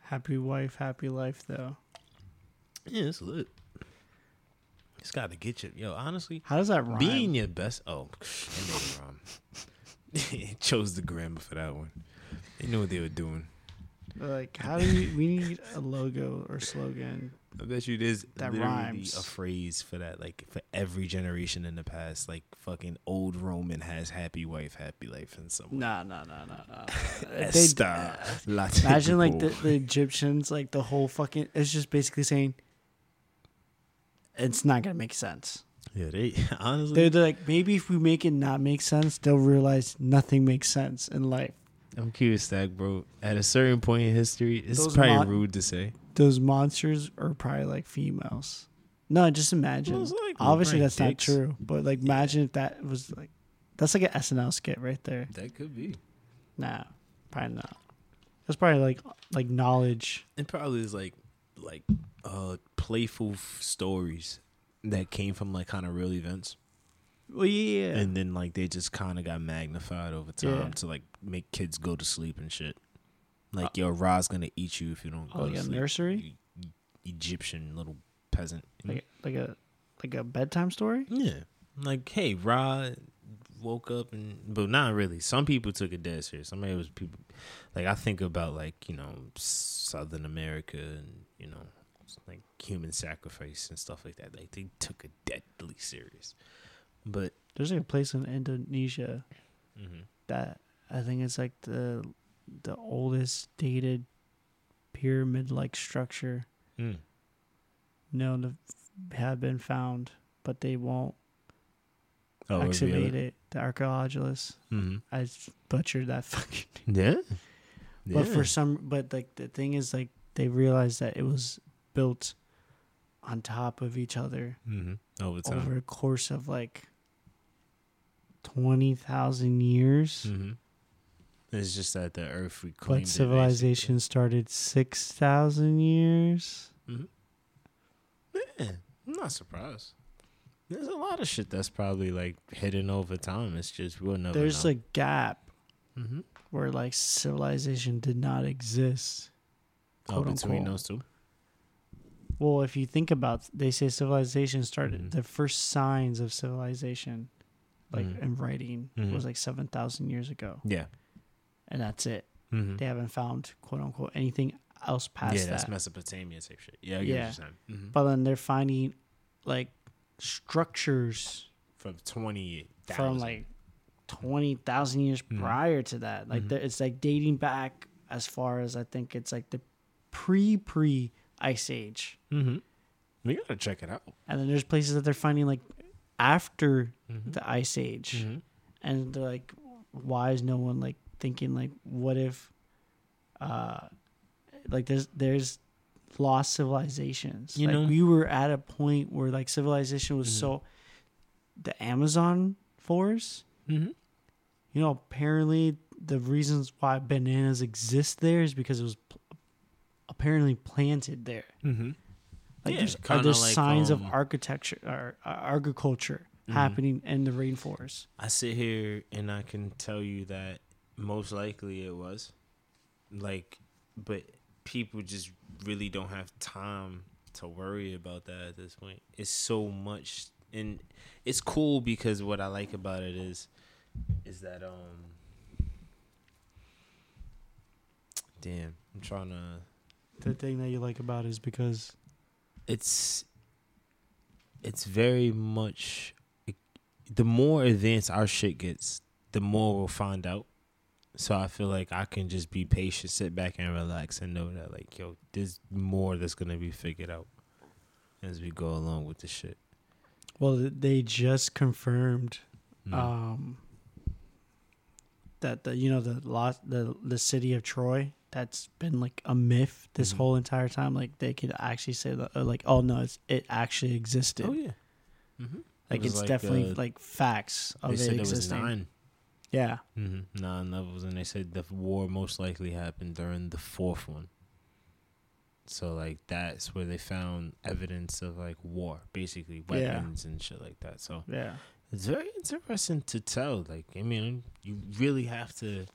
Happy wife, happy life though. Yeah, it's lit. It's got to get you. Yo, honestly, How does that rhyme? being your best. Oh, they made it rhyme. Chose the grammar for that one. They knew what they were doing. like how do you, we need a logo or slogan? I bet you there's That literally rhymes. a phrase for that, like for every generation in the past. Like fucking old Roman has happy wife, happy life, and some. No, no, no, no, no. Esta late Imagine like the, the Egyptians, like the whole fucking. It's just basically saying it's not gonna make sense. yeah, they honestly. They're, they're like maybe if we make it not make sense, they'll realize nothing makes sense in life. I'm curious, Stack, bro. At a certain point in history, it's Those probably mon- rude to say. Those monsters are probably like females. No, just imagine. Likely, Obviously, that's not true. But like, imagine if that was like, that's like an SNL skit right there. That could be. Nah, probably not. That's probably like like knowledge. It probably is like like uh playful f- stories that came from like kind of real events, Well, yeah. and then like they just kind of got magnified over time Yeah. to like make kids go to sleep and shit. Like uh, yo, Ra's gonna eat you if you don't go oh, like to a sleep. nursery, you Egyptian little peasant. like like a like a bedtime story. yeah, like hey, Ra woke up and but not really. Some people took it dead serious. Some it was people like I think about like you know Southern America and you know like human sacrifice and stuff like that. Like they took it deadly serious. But There's like a place in Indonesia mhm. that I think it's like the the oldest dated pyramid like structure mm. known to have been found, but they won't oh, excavate it. The archaeologists. hmm I butchered that fucking. Yeah. But for some, but like the thing is, like they realized that it was built on top of each other Mhm. over time. over a course of like twenty thousand years. hmm It's just that the earth reclaimed But it, civilization started six thousand years. basically. Yeah, I'm not surprised. There's a lot of shit that's probably like hidden over time. It's just we'll never. There's know. a gap mm-hmm. where like civilization did not exist. oh, between unquote. those two. Well, if you think about, they say civilization started. Mhm. The first signs of civilization, like Mhm. in writing, Mhm. was like seven thousand years ago, Yeah. and that's it. Mm-hmm. They haven't found quote unquote anything else past Yeah, that's that. Mesopotamia type shit. Yeah, I get Yeah. what you're saying. Mhm. but then they're finding like structures From twenty from like twenty thousand years Mhm. prior to that. Like Mhm. the- it's like dating back as far as I think it's like the pre pre ice age. Mm-hmm. We gotta check it out. And then there's places that they're finding like after Mhm. the ice age Mhm. and they're like why is no one like thinking like what if uh like there's there's lost civilizations You like know- we were at a point where like civilization was Mhm. so the amazon forest Mhm. you know apparently the reasons why bananas exist there is because it was pl- apparently planted there Mhm. Like Yeah, there's, are there like, signs um, of architecture or uh, agriculture Mhm. happening in the rainforest I sit here and I can tell you that most likely it was. Like, but people just really don't have time to worry about that at this point. It's so much, and it's cool because what I like about it is, is that um, damn, I'm trying to. the thing that you like about it is because it's it's very much the more advanced our shit gets the more we'll find out so i feel like i can just be patient sit back and relax and know that like yo there's more that's gonna be figured out as we go along with the shit well they just confirmed Mm. um that the you know the lost the the city of Troy that's been like a myth this Mhm. whole entire time like they could actually say that uh, like oh no it's, it actually existed oh yeah mm-hmm. like was it's like, definitely uh, like facts of they it said there was existing nine yeah mm-hmm. nine levels and they said the war most likely happened during the fourth one so like that's where they found evidence of like war basically Yeah. weapons and shit like that so yeah It's very interesting to tell. Like, I mean, you really have to,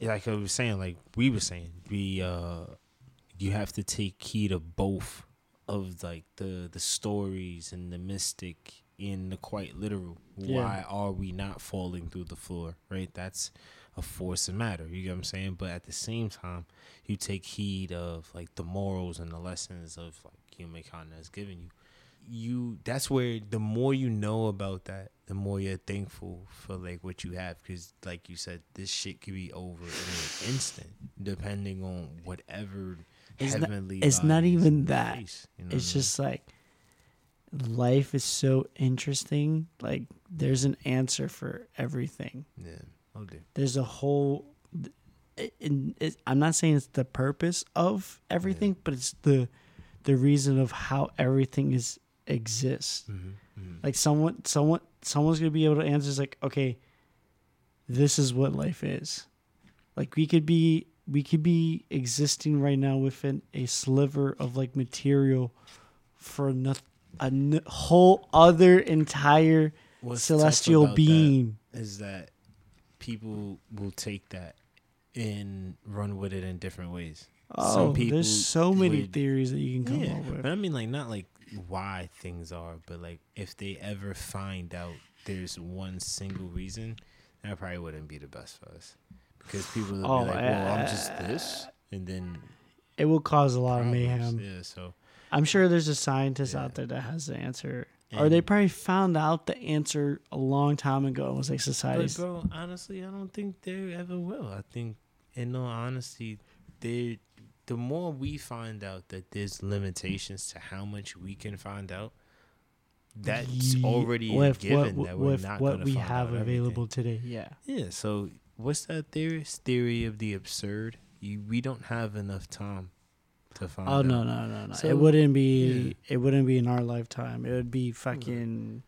like I was saying, like we were saying, we uh, you have to take heed of both of like the the stories and the mystic in the quite literal. Yeah. Why are we not falling through the floor? Right, that's a force of matter. You get what I'm saying? But at the same time, you take heed of like the morals and the lessons of like humankind has given you you that's where the more you know about that the more you're thankful for like what you have because like you said this shit could be over in an instant depending on whatever It's not- it's not even that. face, you know it's I mean? just like life is so interesting like there's an answer for everything. Yeah dear there's a whole it, it, i'm not saying it's the purpose of everything but it's the the reason of how everything is exists. Mm-hmm, mm-hmm. like someone someone someone's gonna be able to answer is like okay this is what life is. Like we could be we could be existing right now within a sliver of like material for no, a n- whole other entire What's celestial being. is that people will take that and run with it in different ways. Oh Some people there's so many would- theories that you can come yeah, up with. but I mean, like, not like why things are, but like if they ever find out there's one single reason, that probably wouldn't be the best for us because people would Oh, be like, "Well, I'm just uh, this," and then it will cause a lot problems. of mayhem Yeah, so i'm sure there's a scientist Yeah. out there that has the answer or they probably found out the answer a long time ago and was like But bro, honestly, I don't think they ever will. I think, in all honesty, they the more we find out that there's limitations to how much we can find out, that's already a with given what, that we're with not what we find have out everything. available today. Yeah, Yeah. So what's that theory? Theory of the absurd. You, we don't have enough time to find. Oh out. no no no no! So, it wouldn't be. yeah. It wouldn't be in our lifetime. It would be hmm. fucking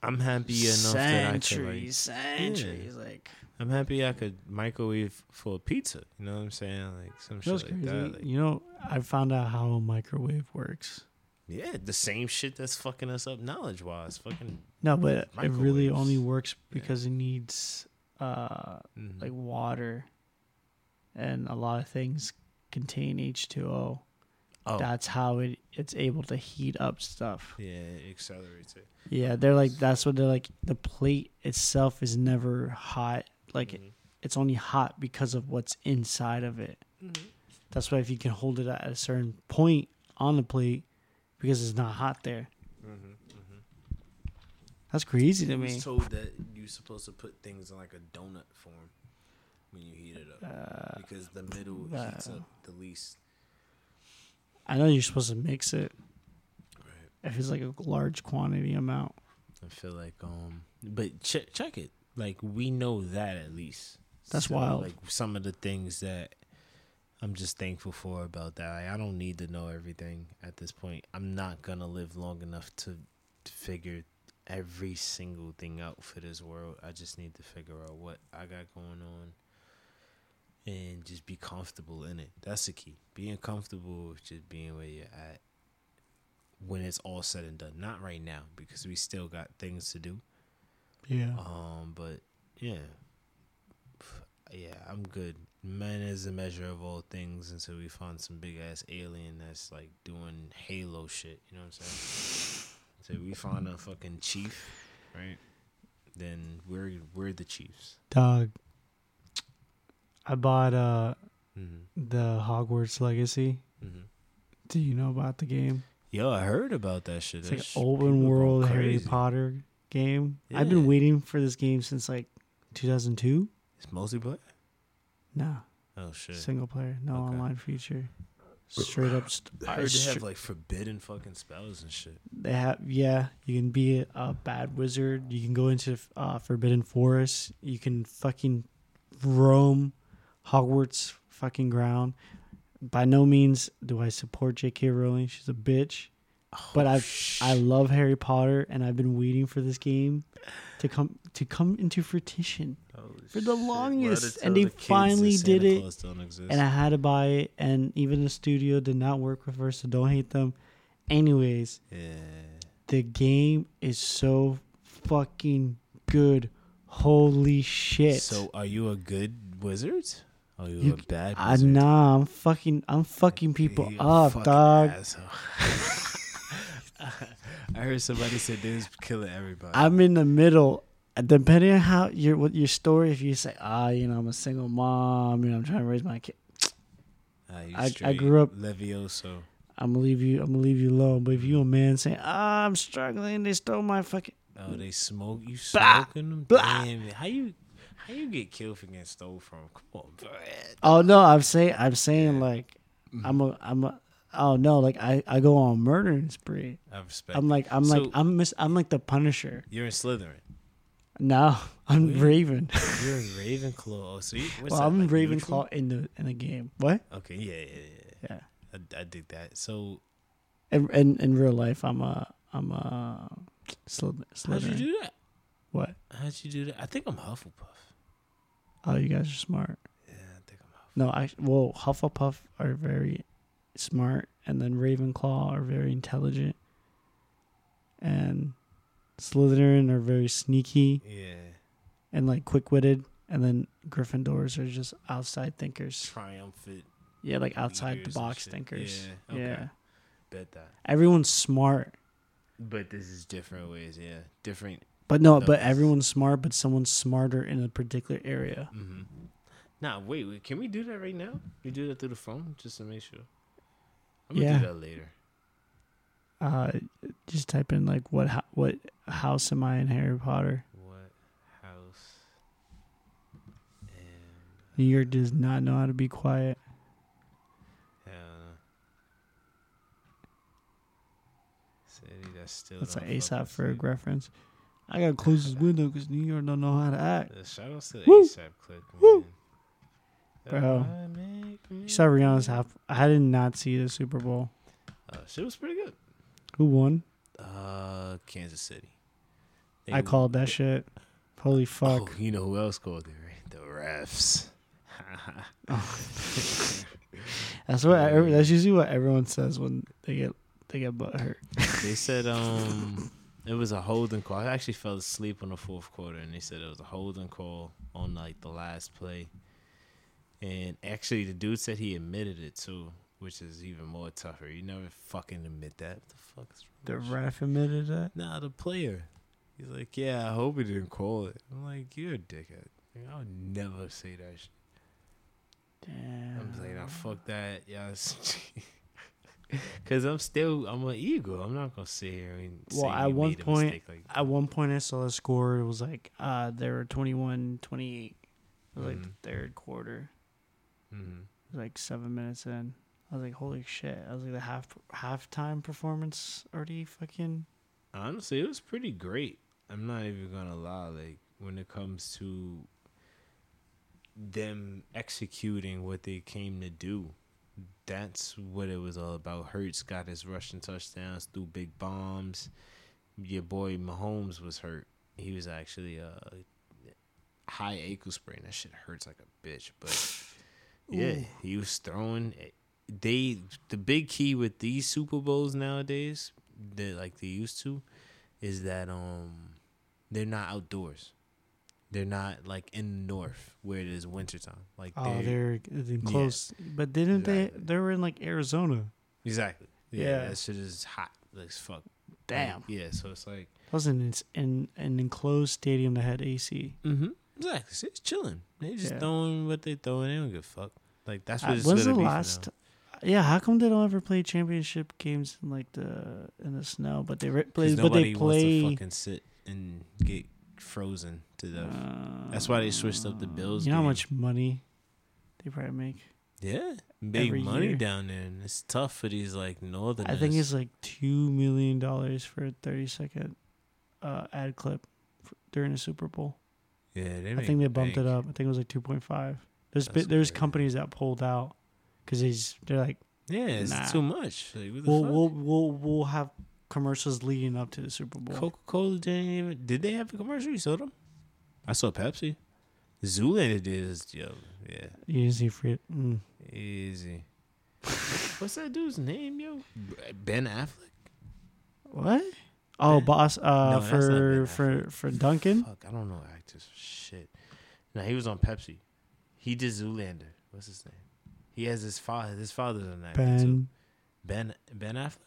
I'm happy enough that I could like. centuries, centuries. Like I'm happy I could microwave for pizza. You know what I'm saying? Like some shit like crazy? that. Like, you know, I found out how a microwave works. yeah, the same shit that's fucking us up knowledge wise. Fucking No, but it really only works because it needs uh mhm. like water, and a lot of things contain H two O. oh That's how it it's able to heat up stuff. yeah, it accelerates it. Yeah, they're like that's what they're like. The plate itself is never hot. Like Mhm. it's only hot because of what's inside of it. Mhm. That's why if you can hold it at a certain point on the plate, because it's not hot there. Mhm. That's crazy to I me. was told that you're supposed to put things in like a donut form when you heat it up Uh, because the middle heats uh, up the least. I know you're supposed to mix it. Right. if it's like a large quantity amount. I feel like um, but check check it. Like we know that at least. That's wild. Like some of the things that I'm just thankful for about that. Like, I don't need to know everything at this point. I'm not gonna live long enough to, to figure every single thing out for this world. I just need to figure out what I got going on and just be comfortable in it. That's the key. Being comfortable with just being where you're at when it's all said and done. Not right now because we still got things to do. Yeah. Um, but yeah, yeah, I'm good. Man is a measure of all things until we find some big ass alien that's like doing Halo shit. You know what I'm saying? So we find a fucking chief, right? Then we're we're the chiefs. Dog. I bought uh Mm-hmm. the Hogwarts Legacy. Mm-hmm. Do you know about the game? Yo, I heard about that shit. It's That like open world Harry. Potter game. I've been waiting for this game since like 2002. It's multiplayer. No, Oh shit! single player, no Okay. online feature. Straight up. St- I heard they have like forbidden fucking spells and shit. they have yeah. You can be a bad wizard. You can go into uh, Forbidden Forest. You can fucking roam Hogwarts fucking ground. By no means do I support J.K. Rowling. She's a bitch. But Oh, I've sh- I love Harry Potter, and I've been waiting for this game to come to come into fruition. Holy for the shit. Longest, and they the finally did it, Claus don't exist? And I had to buy it, and even the studio did not work with her, so don't hate them. Anyways, yeah. the game is so fucking good. Holy shit! So, are you a good wizard? Are you, You- a bad I wizard? nah, I'm fucking, I'm fucking people You up, dog. I heard somebody said was killing everybody. I'm in the middle. Depending on how your what your story, if you say, ah, you know, I'm a single mom, you know, I'm trying to raise my kid, you I- I grew up- Levioso. I'm gonna leave you. I'm gonna leave you alone. But if you a man saying, ah, I'm struggling, they stole my fucking, Oh, they smoke. You smoking them? blah. Damn it. How you how you get killed for getting stole from? Come on, bro. oh no, I'm saying, I'm saying like, I'm a, I'm a, oh no, like I, I go on murdering spree. I respect. I'm like, I'm like, I'm miss, I'm like the Punisher. You're in Slytherin. No, I'm? Raven. You're in Ravenclaw. Oh, so you, what's well, I'm like Ravenclaw in the in the game. What? Okay, yeah, yeah, yeah. Yeah. I, I dig that. So In, in in real life, I'm a I'm a Slyth- how'd you do that? What? How'd you do that? I think I'm Hufflepuff. Oh, you guys are smart. Yeah, I think I'm Hufflepuff. No, I well, Hufflepuff are very smart, and then Ravenclaw are very intelligent, and Slytherin are very sneaky Yeah. and like quick witted, and then Gryffindors are just outside thinkers. Triumphant. Yeah, like outside the box thinkers. Yeah. Okay. Yeah, Bet that. everyone's smart, But this is different ways. Yeah. Different. but no, but everyone's smart, but someone's smarter in a particular area. Mm-hmm. Nah, wait, wait. Can we do that right now? We do that through the phone just to make sure. I'm gonna Yeah. do that later. Uh, just type in like what ho- what house am I in Harry Potter? What house? And New York does not know how to be quiet. city that's still. That's an ASAP Ferg sleep. reference. I gotta close this window because New York don't know how to act. Shout out to! ASAP click, Woo! Bro. I make me You saw Rihanna's half. I did not see the Super Bowl. Uh, shit was pretty good. Who won? Uh, Kansas City. They I called that shit. Holy fuck! Oh, you know who else called it, right? The refs. That's what. I, that's usually what everyone says when they get they get butt hurt. they said um it was a holding call. I actually fell asleep on the fourth quarter, and they said it was a holding call on like the last play. And actually, the dude said he admitted it too, which is even more tougher. You never fucking admit that. What the fuck is The wrong with you? ref admitted that. Nah, the player. He's like, yeah, I hope he didn't call it. I'm like, you're a dickhead. Like, I would never say that shit. Damn. I'm like, nah, fuck that, yes. Cause I'm still, I'm an eagle. I'm not gonna sit here and Well, say at one made a point- mistake like At one point, I saw the score. It was like uh, they were 21 28. It was like the third quarter. Hmm was like seven minutes in. I was like, holy shit! I was like, the half halftime performance already fucking. Honestly, it was pretty great. I'm not even gonna lie. Like when it comes to them executing what they came to do, that's what it was all about. Hurts got his rushing touchdowns threw big bombs. Your boy Mahomes was hurt. He was actually uh high ankle sprain. That shit hurts like a bitch. But yeah, Ooh. he was throwing. They the big key with these Super Bowls nowadays, that like they used to, is that um they're not outdoors. They're not like in the north where it is wintertime. Like Oh, they're, they're Yeah. close, but didn't Exactly. they? They were in like Arizona. exactly. Yeah, Yeah. that shit is hot as fuck. Damn, Like, yeah, so it's like that was in in an enclosed stadium that had AC. mm-hmm. Exactly. It's chilling. They just Yeah. throwing what they throwing. They don't give a fuck. Like that's Uh, what it's when's gonna the be for last? Yeah, how come they don't ever play championship games in like the in the snow? But they re- play, but they nobody wants to play. fucking sit and get frozen to death. That's why they switched up the Bills You know how much money they probably make? yeah, big money year. down there, and it's tough for these like northern. I think it's like two million dollars for a thirty second uh, ad clip f during the Super Bowl. Yeah. They I think they bumped it up. I think it was like two point five. There's That's bi- there's crazy. companies that pulled out because they's they're like, Yeah, it's Nah. too much. Like, we'll fuck? we'll we'll we'll have commercials leading up to the Super Bowl. Coca Cola didn't even. Did they have a commercial? You saw them? I saw Pepsi. Zoolander did. Is, yo, yeah, Easy didn't see free. Mm. easy. What's that dude's name, yo? Ben Affleck. What? Oh, Ben- boss. Uh, No, for for for Dunkin'. Fuck, I don't know actors. Shit. No, he was on Pepsi. He did Zoolander. What's his name? He has his father. His father's an actor too. Ben. Ben Ben Affleck.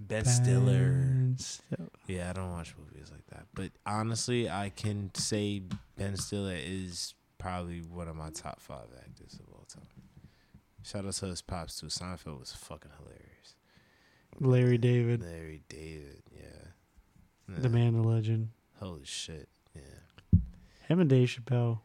Ben Stiller. Ben Stiller. Yeah, I don't watch movies like that. But honestly, I can say Ben Stiller is probably one of my top five actors of all time. Shout out to his pops too. Seinfeld was fucking hilarious. Larry David, Larry David, yeah. the man, the legend. Holy shit. Yeah. Him and Dave Chappelle.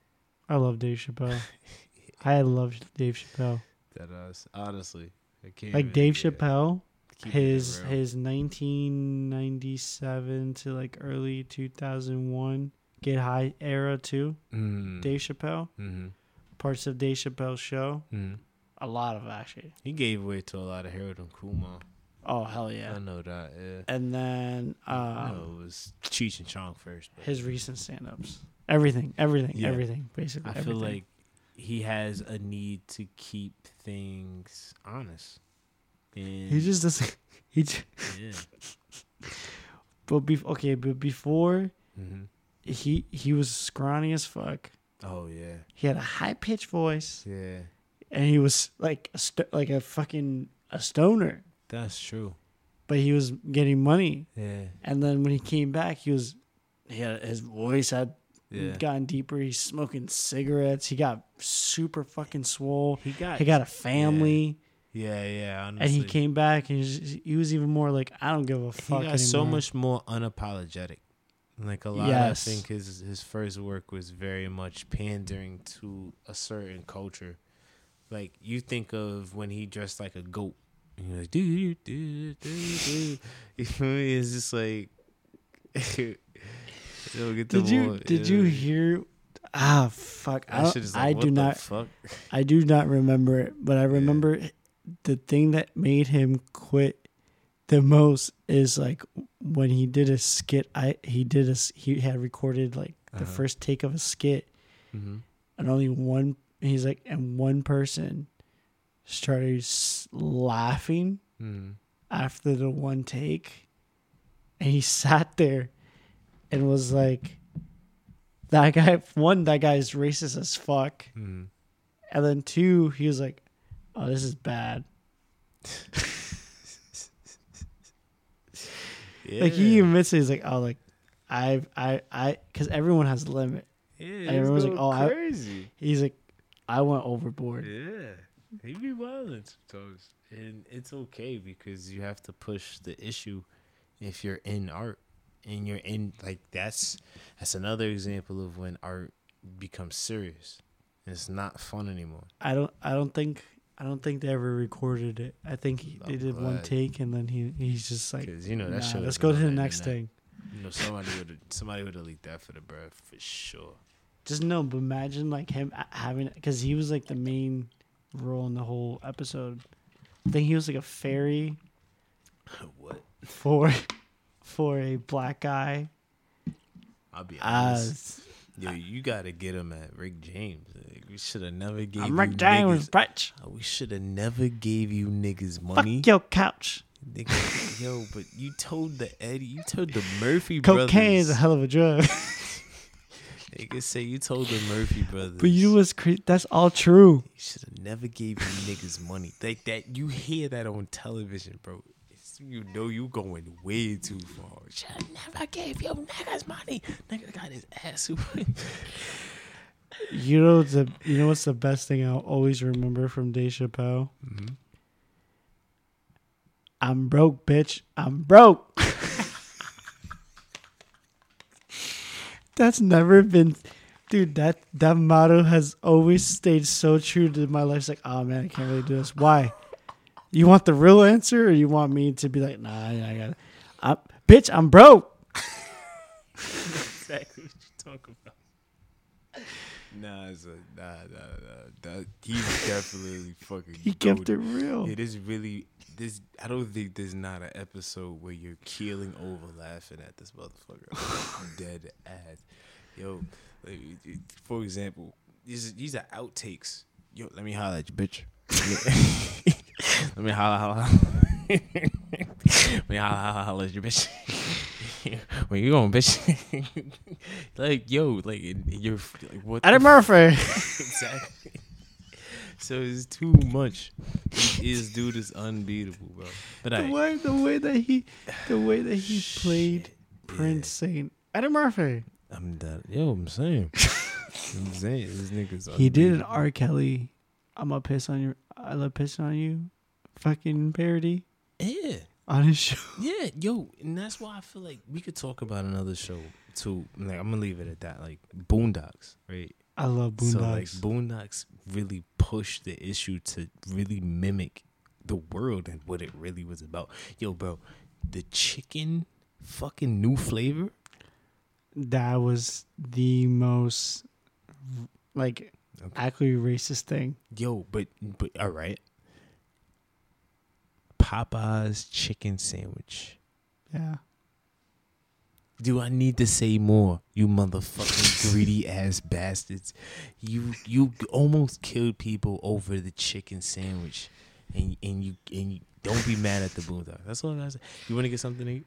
I love Dave Chappelle. I love Dave Chappelle. That us honestly. Like Dave yeah, Chappelle, his his 1997 to like early 2001 Get High era too. Mm. Dave Chappelle, Mm-hmm. parts of Dave Chappelle's show. Mm-hmm. A lot of actually. He gave way to a lot of Harold and Kumar. Oh hell yeah! I know that. Yeah. And then I um, know it was Cheech and Chong first. but- his recent stand-ups, everything, everything, Yeah. everything, basically. I feel everything. like he has a need to keep things honest. And he just doesn't. He j- yeah. but be, okay, but before hmm he he was scrawny as fuck. Oh yeah. He had a high pitched voice, Yeah. and he was like a st- like a fucking a stoner. That's true. But he was getting money, Yeah. and then when he came back, he was he had his voice had Yeah. gotten deeper. He's smoking cigarettes. He got super fucking swole. He got He got a family, Yeah, yeah, honestly. and he came back, and he was, he was even more like, I don't give a fuck. he got so much more unapologetic. Like a lot, Yes. I think his his first work was very much pandering to a certain culture. Like you think of when he dressed like a goat, and you're like, do do do do. It's just like, Yo, get the Did you did you hear? Ah, fuck! I, That don't- shit is like, I do not. Fuck? I do not remember it, but I remember the thing that made him quit the most is like when he did a skit. I he did a he had recorded like the Uh-huh. first take of a skit, Mm-hmm. and only one. He's like, and one person started laughing Mm-hmm. after the one take, and he sat there and was like, "That guy, one, that guy is racist as fuck." Mm-hmm. And then two, he was like, "Oh, this is bad." Yeah. Like he admits it, he's like, "Oh, like I've I I because everyone has a limit." yeah, everyone's like, "Oh, I- crazy." He's like, "I went overboard." Yeah, he be violent sometimes, and it's okay because you have to push the issue if you're in art and you're in like that's that's another example of when art becomes serious. It's not fun anymore. I don't I don't think I don't think they ever recorded it. I think he, they I'm did one take and then he he's just like, Because you know that nah, let's go to the next thing. You know, somebody would have somebody would have leaked that for the bruh for sure. Just no, but imagine like him having because he was like the main role in the whole episode. I think he was like a fairy what? for for a black guy. I'll be honest. As Yo, you gotta get him at Rick James. Like, we should have never gave I'm you Rick James, niggas. bitch. Uh, We should have never gave you niggas money. Fuck your couch. Yo, but you told the Eddie, you told the Murphy Cocaine is a hell of a drug. Nigga say you told the Murphy brothers. but you was what's cra- That's all true. You should have never gave you niggas money. Like that, you hear that on television, bro. It's, you know you going way too far. Should have never gave you niggas money. Nigga got his ass. You know the you know what's the best thing I'll always remember from Dave Chappelle? mm-hmm. I'm broke, bitch. I'm broke. That's never been, dude. That that motto has always stayed so true to my life. It's like, oh man, I can't really do this. Why? You want the real answer, or you want me to be like, nah, I got it. I'm, bitch, I'm broke. exactly what you talking about. Nah, it's a, nah, nah, nah. That, he's definitely fucking. He kept it real. It is really this. I don't think there's not an episode where you're keeling over laughing at this motherfucker. Dead ass. Yo, like, for example, these these are outtakes. Yo, let me holler at you, bitch. let me holler, holler, holler. let me holler, holler, holler at you, bitch. Where you going, bitch? like, yo, like, you're like, what? Eddie Murphy. exactly. So it's too much. His dude is unbeatable, bro. But the I way the way that he the way that he played Prince saying Eddie Murphy. I'm that. Yo, I'm saying. I'm saying this nigga's. He did an. R. Kelly. I'm gonna piss on you. I love pissing on you. Fucking parody Yeah, on his show. yeah, yo, and that's why I feel like we could talk about another show too. Like I'm gonna leave it at that. Like Boondocks, right? I love Boondocks. So like Boondocks really pushed the issue to really mimic the world and what it really was about. Yo, bro, the chicken fucking new flavor. that was the most like Okay. actually racist thing. Yo, but but all right. Popeye's chicken sandwich. Yeah. Do I need to say more? You motherfucking greedy ass bastards. You you almost killed people over the chicken sandwich. And and you and you don't be mad at the boondocks. That's all I say. You wanna get something to eat?